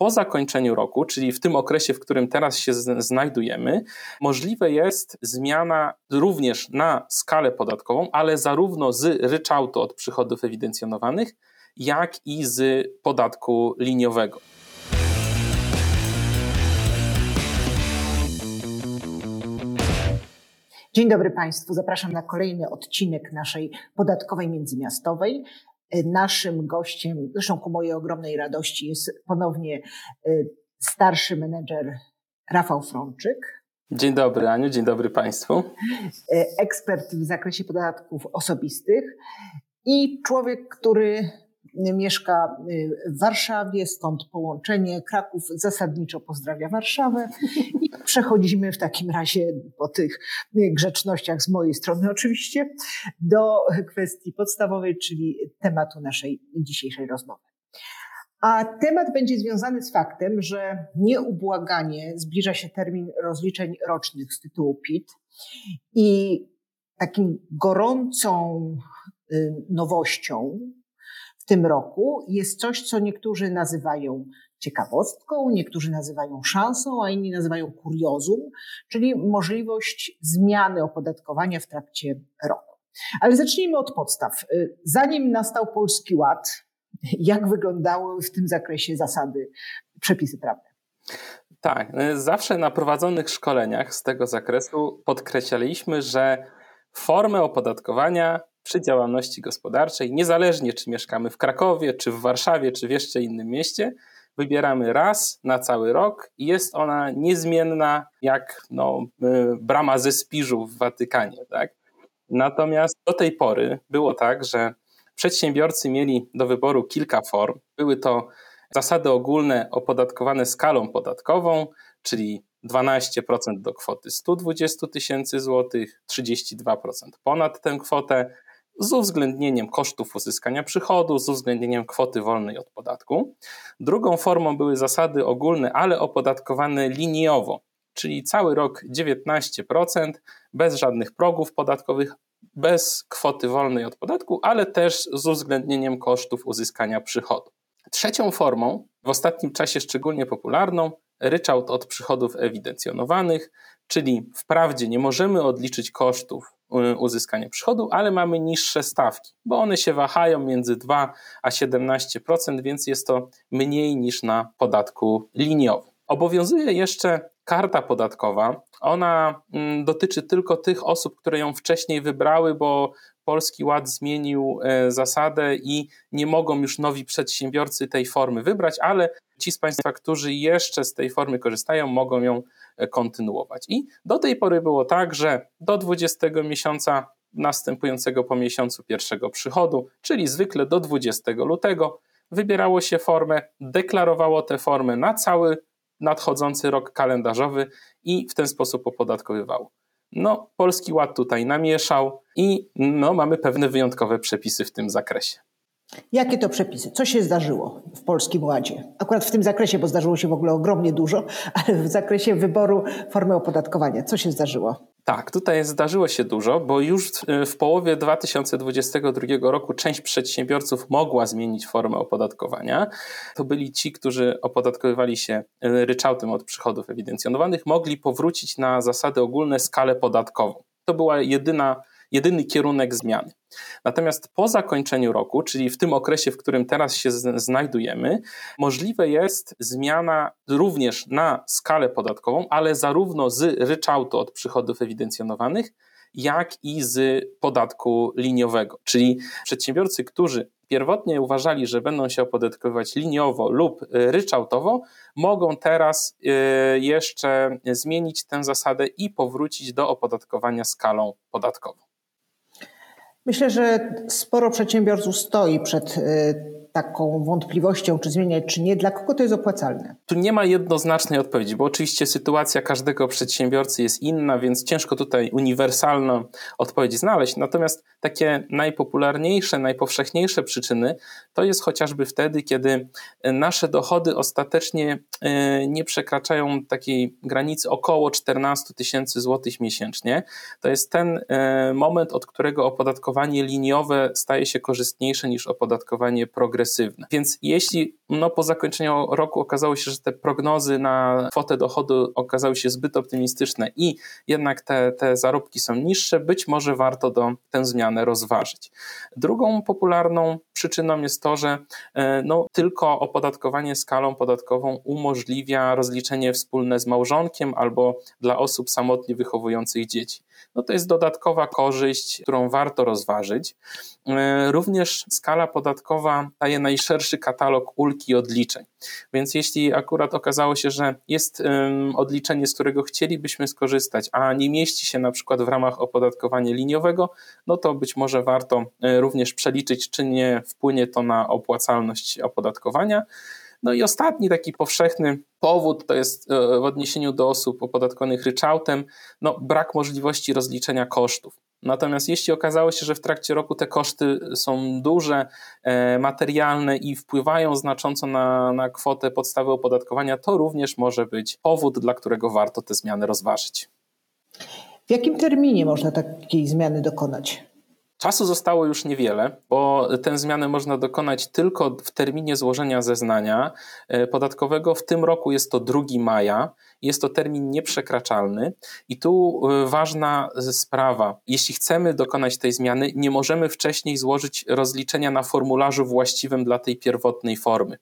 po zakończeniu roku, czyli w tym okresie, w którym teraz się znajdujemy, możliwe jest zmiana również na skalę podatkową, ale zarówno z ryczałtu od przychodów ewidencjonowanych, jak i z podatku liniowego. Dzień dobry Państwu. Zapraszam na kolejny odcinek naszej podatkowej międzymiastowej. Naszym gościem, zresztą ku mojej ogromnej radości, jest ponownie y, starszy menedżer Rafał Frączyk. Dzień dobry Aniu, dzień dobry Państwu. Y, ekspert w zakresie podatków osobistych i człowiek, który mieszka y, w Warszawie, stąd połączenie. Kraków zasadniczo pozdrawia Warszawę i przechodzimy w takim razie po tych grzecznościach z mojej strony oczywiście do kwestii podstawowej, czyli tematu naszej dzisiejszej rozmowy. A temat będzie związany z faktem, że nieubłaganie zbliża się termin rozliczeń rocznych z tytułu PIT i takim gorącą y, nowością tym roku jest coś, co niektórzy nazywają ciekawostką, niektórzy nazywają szansą, a inni nazywają kuriozum, czyli możliwość zmiany opodatkowania w trakcie roku. Ale zacznijmy od podstaw. Zanim nastał Polski Ład, jak wyglądały w tym zakresie zasady, przepisy prawne? Tak, zawsze na prowadzonych szkoleniach z tego zakresu podkreślaliśmy, że formę opodatkowania przy działalności gospodarczej, niezależnie czy mieszkamy w Krakowie, czy w Warszawie, czy w jeszcze innym mieście, wybieramy raz na cały rok i jest ona niezmienna jak no, y, brama ze Spiżu w Watykanie. Tak? Natomiast do tej pory było tak, że przedsiębiorcy mieli do wyboru kilka form. Były to zasady ogólne opodatkowane skalą podatkową, czyli 12% do kwoty 120 tysięcy złotych, 32% ponad tę kwotę, z uwzględnieniem kosztów uzyskania przychodu, z uwzględnieniem kwoty wolnej od podatku. Drugą formą były zasady ogólne, ale opodatkowane liniowo, czyli cały rok 19%, bez żadnych progów podatkowych, bez kwoty wolnej od podatku, ale też z uwzględnieniem kosztów uzyskania przychodu. Trzecią formą, w ostatnim czasie szczególnie popularną, ryczałt od przychodów ewidencjonowanych, czyli wprawdzie nie możemy odliczyć kosztów Uzyskanie przychodu, ale mamy niższe stawki, bo one się wahają między 2 a 17%, więc jest to mniej niż na podatku liniowym. Obowiązuje jeszcze karta podatkowa. Ona mm, dotyczy tylko tych osób, które ją wcześniej wybrały, bo Polski Ład zmienił e, zasadę i nie mogą już nowi przedsiębiorcy tej formy wybrać, ale ci z Państwa, którzy jeszcze z tej formy korzystają, mogą ją kontynuować. I do tej pory było tak, że do 20 miesiąca następującego po miesiącu pierwszego przychodu, czyli zwykle do 20 lutego, wybierało się formę, deklarowało tę formę na cały nadchodzący rok kalendarzowy i w ten sposób opodatkowywało. No, Polski Ład tutaj namieszał i no, mamy pewne wyjątkowe przepisy w tym zakresie. Jakie to przepisy? Co się zdarzyło w Polskim Ładzie? Akurat w tym zakresie, bo zdarzyło się w ogóle ogromnie dużo, ale w zakresie wyboru formy opodatkowania. Co się zdarzyło? Tak, tutaj zdarzyło się dużo, bo już w połowie 2022 roku część przedsiębiorców mogła zmienić formę opodatkowania. To byli ci, którzy opodatkowywali się ryczałtem od przychodów ewidencjonowanych, mogli powrócić na zasady ogólne skalę podatkową. To była jedyna jedyny kierunek zmiany. Natomiast po zakończeniu roku, czyli w tym okresie, w którym teraz się znajdujemy, możliwe jest zmiana również na skalę podatkową, ale zarówno z ryczałtu od przychodów ewidencjonowanych, jak i z podatku liniowego. Czyli przedsiębiorcy, którzy pierwotnie uważali, że będą się opodatkowywać liniowo lub ryczałtowo, mogą teraz y, jeszcze zmienić tę zasadę i powrócić do opodatkowania skalą podatkową. Myślę, że sporo przedsiębiorców stoi przed y, taką wątpliwością, czy zmieniać, czy nie, dla kogo to jest opłacalne? Tu nie ma jednoznacznej odpowiedzi, bo oczywiście sytuacja każdego przedsiębiorcy jest inna, więc ciężko tutaj uniwersalną odpowiedź znaleźć. Natomiast takie najpopularniejsze, najpowszechniejsze przyczyny to jest chociażby wtedy, kiedy nasze dochody ostatecznie e, nie przekraczają takiej granicy około 14 tysięcy złotych miesięcznie. To jest ten e, moment, od którego opodatkowanie liniowe staje się korzystniejsze niż opodatkowanie progresywne progresywne. Więc jeśli no, po zakończeniu roku okazało się, że te prognozy na kwotę dochodu okazały się zbyt optymistyczne i jednak te, te zarobki są niższe, być może warto do tę zmianę rozważyć. Drugą popularną przyczyną jest to, że e, no, tylko opodatkowanie skalą podatkową umożliwia rozliczenie wspólne z małżonkiem albo dla osób samotnie wychowujących dzieci no to jest dodatkowa korzyść, którą warto rozważyć. E, również skala podatkowa daje najszerszy katalog ulg i odliczeń. Więc jeśli akurat okazało się, że jest odliczenie, z którego chcielibyśmy skorzystać, a nie mieści się na przykład w ramach opodatkowania liniowego, no to być może warto e, również przeliczyć, czy nie wpłynie to na opłacalność opodatkowania. No i ostatni taki powszechny powód to jest e, w odniesieniu do osób opodatkowanych ryczałtem, no brak możliwości rozliczenia kosztów. Natomiast jeśli okazało się, że w trakcie roku te koszty są duże, e, materialne i wpływają znacząco na, na kwotę podstawy opodatkowania, to również może być powód, dla którego warto te zmiany rozważyć. W jakim terminie można takiej zmiany dokonać? Czasu zostało już niewiele, bo tę zmianę można dokonać tylko w terminie złożenia zeznania e, podatkowego. W tym roku jest to 2 maja. Jest to termin nieprzekraczalny i tu e, ważna sprawa. Jeśli chcemy dokonać tej zmiany, nie możemy wcześniej złożyć rozliczenia na formularzu właściwym dla tej pierwotnej formy.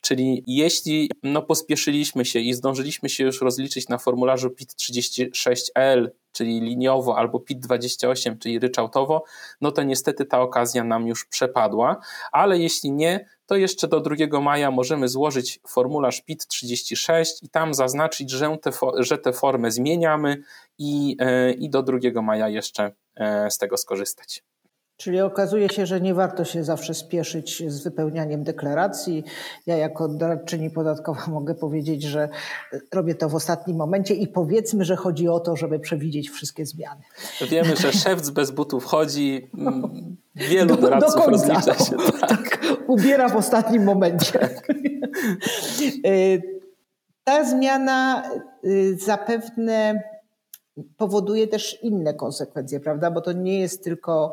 Czyli jeśli no, pospieszyliśmy się i zdążyliśmy się już rozliczyć na formularzu PIT-36L czyli liniowo, albo PIT-28, czyli ryczałtowo, no to niestety ta okazja nam już przepadła, ale jeśli nie, to jeszcze do 2 maja możemy złożyć formularz PIT-36 i tam zaznaczyć, że te, że te formę zmieniamy i, e, i do 2 maja jeszcze e, z tego skorzystać. Czyli okazuje się, że nie warto się zawsze spieszyć z wypełnianiem deklaracji. Ja jako doradczyni podatkowa mogę powiedzieć, że robię to w ostatnim momencie i powiedzmy, że chodzi o to, żeby przewidzieć wszystkie zmiany. Wiemy, że szewc bez butów chodzi. Mm, wielu do, doradców do końca, rozlicza się. Tak. tak, ubiera w ostatnim momencie. Tak. Y, ta zmiana y, zapewne powoduje też inne konsekwencje, prawda? Bo to nie jest tylko,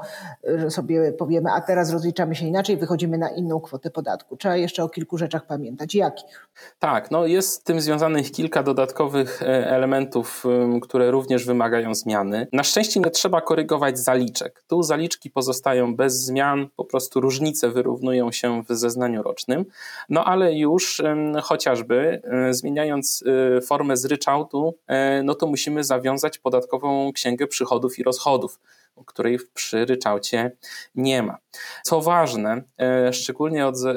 że sobie powiemy, a teraz rozliczamy się inaczej, wychodzimy na inną kwotę podatku. Trzeba jeszcze o kilku rzeczach pamiętać. Jakich? Tak, no jest z tym związanych kilka dodatkowych e, elementów, które również wymagają zmiany. Na szczęście nie trzeba korygować zaliczek. Tu zaliczki pozostają bez zmian, po prostu różnice wyrównują się w zeznaniu rocznym. No ale już chociażby e, zmieniając e, formę z ryczałtu, no to musimy zawiązać podatkową księgę przychodów i rozchodów, której przy ryczałcie nie ma. Co ważne, e, szczególnie od, e,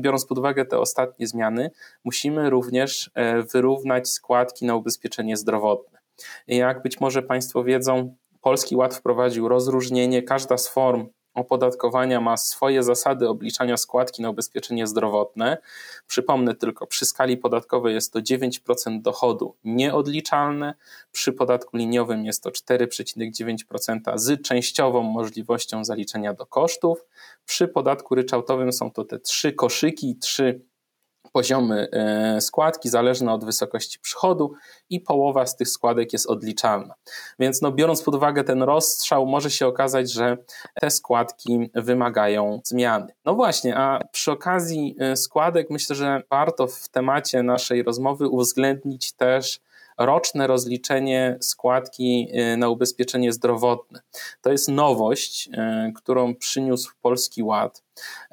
biorąc pod uwagę te ostatnie zmiany, musimy również e, wyrównać składki na ubezpieczenie zdrowotne. Jak być może Państwo wiedzą, Polski Ład wprowadził rozróżnienie. Każda z form opodatkowania ma swoje zasady obliczania składki na ubezpieczenie zdrowotne. Przypomnę tylko, przy skali podatkowej jest to 9% dochodu nieodliczalne, przy podatku liniowym jest to 4,9% z częściową możliwością zaliczenia do kosztów. Przy podatku ryczałtowym są to te trzy koszyki, trzy poziomy e, składki zależne od wysokości przychodu i połowa z tych składek jest odliczalna. Więc no, biorąc pod uwagę ten rozstrzał, może się okazać, że te składki wymagają zmiany. No właśnie, a przy okazji e, składek myślę, że warto w temacie naszej rozmowy uwzględnić też roczne rozliczenie składki y, na ubezpieczenie zdrowotne. To jest nowość, y, którą przyniósł Polski Ład.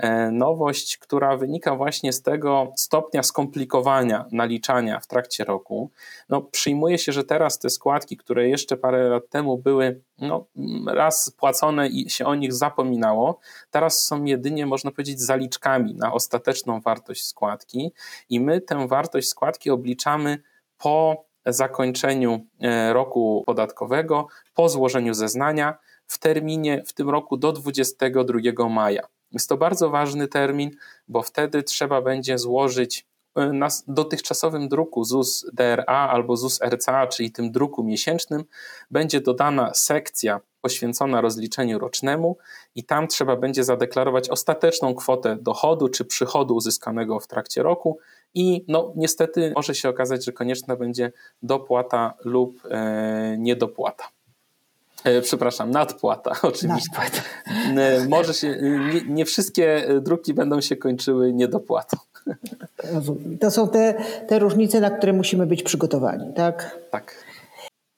Y, nowość, która wynika właśnie z tego stopnia skomplikowania naliczania w trakcie roku. No, przyjmuje się, że teraz te składki, które jeszcze parę lat temu były no, raz płacone i się o nich zapominało, teraz są jedynie, można powiedzieć, zaliczkami na ostateczną wartość składki i my tę wartość składki obliczamy po zakończeniu e, roku podatkowego po złożeniu zeznania w terminie w tym roku do 22 maja. Jest to bardzo ważny termin, bo wtedy trzeba będzie złożyć e, na dotychczasowym druku ZUS DRA albo ZUS RCA, czyli tym druku miesięcznym, będzie dodana sekcja poświęcona rozliczeniu rocznemu i tam trzeba będzie zadeklarować ostateczną kwotę dochodu czy przychodu uzyskanego w trakcie roku i no, niestety może się okazać, że konieczna będzie dopłata lub e, niedopłata. E, przepraszam, nadpłata oczywiście. Nadpłata. E, może się, nie, nie, wszystkie druki będą się kończyły niedopłatą. To są te, te różnice, na które musimy być przygotowani, tak? Tak.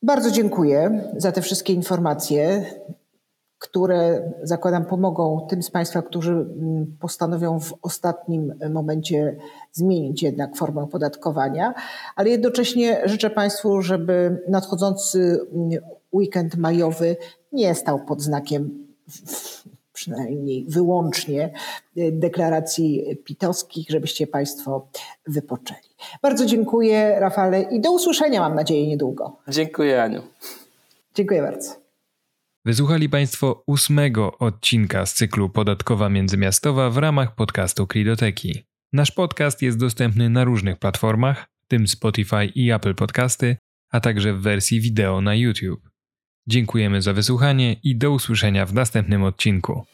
Bardzo dziękuję za te wszystkie informacje które zakładam pomogą tym z Państwa, którzy mm, postanowią w ostatnim momencie zmienić jednak formę opodatkowania, ale jednocześnie życzę Państwu, żeby nadchodzący mm, weekend majowy nie stał pod znakiem przynajmniej wyłącznie deklaracji pitowskich, żebyście Państwo wypoczęli. Bardzo dziękuję Rafale i do usłyszenia mam nadzieję niedługo. Dziękuję Aniu. Dziękuję bardzo. Wysłuchali Państwo ósmego odcinka z cyklu Podatkowa Międzymiastowa w ramach podcastu Kridoteki. Nasz podcast jest dostępny na różnych platformach, w tym Spotify i Apple Podcasty, a także w wersji wideo na YouTube. Dziękujemy za wysłuchanie i do usłyszenia w następnym odcinku.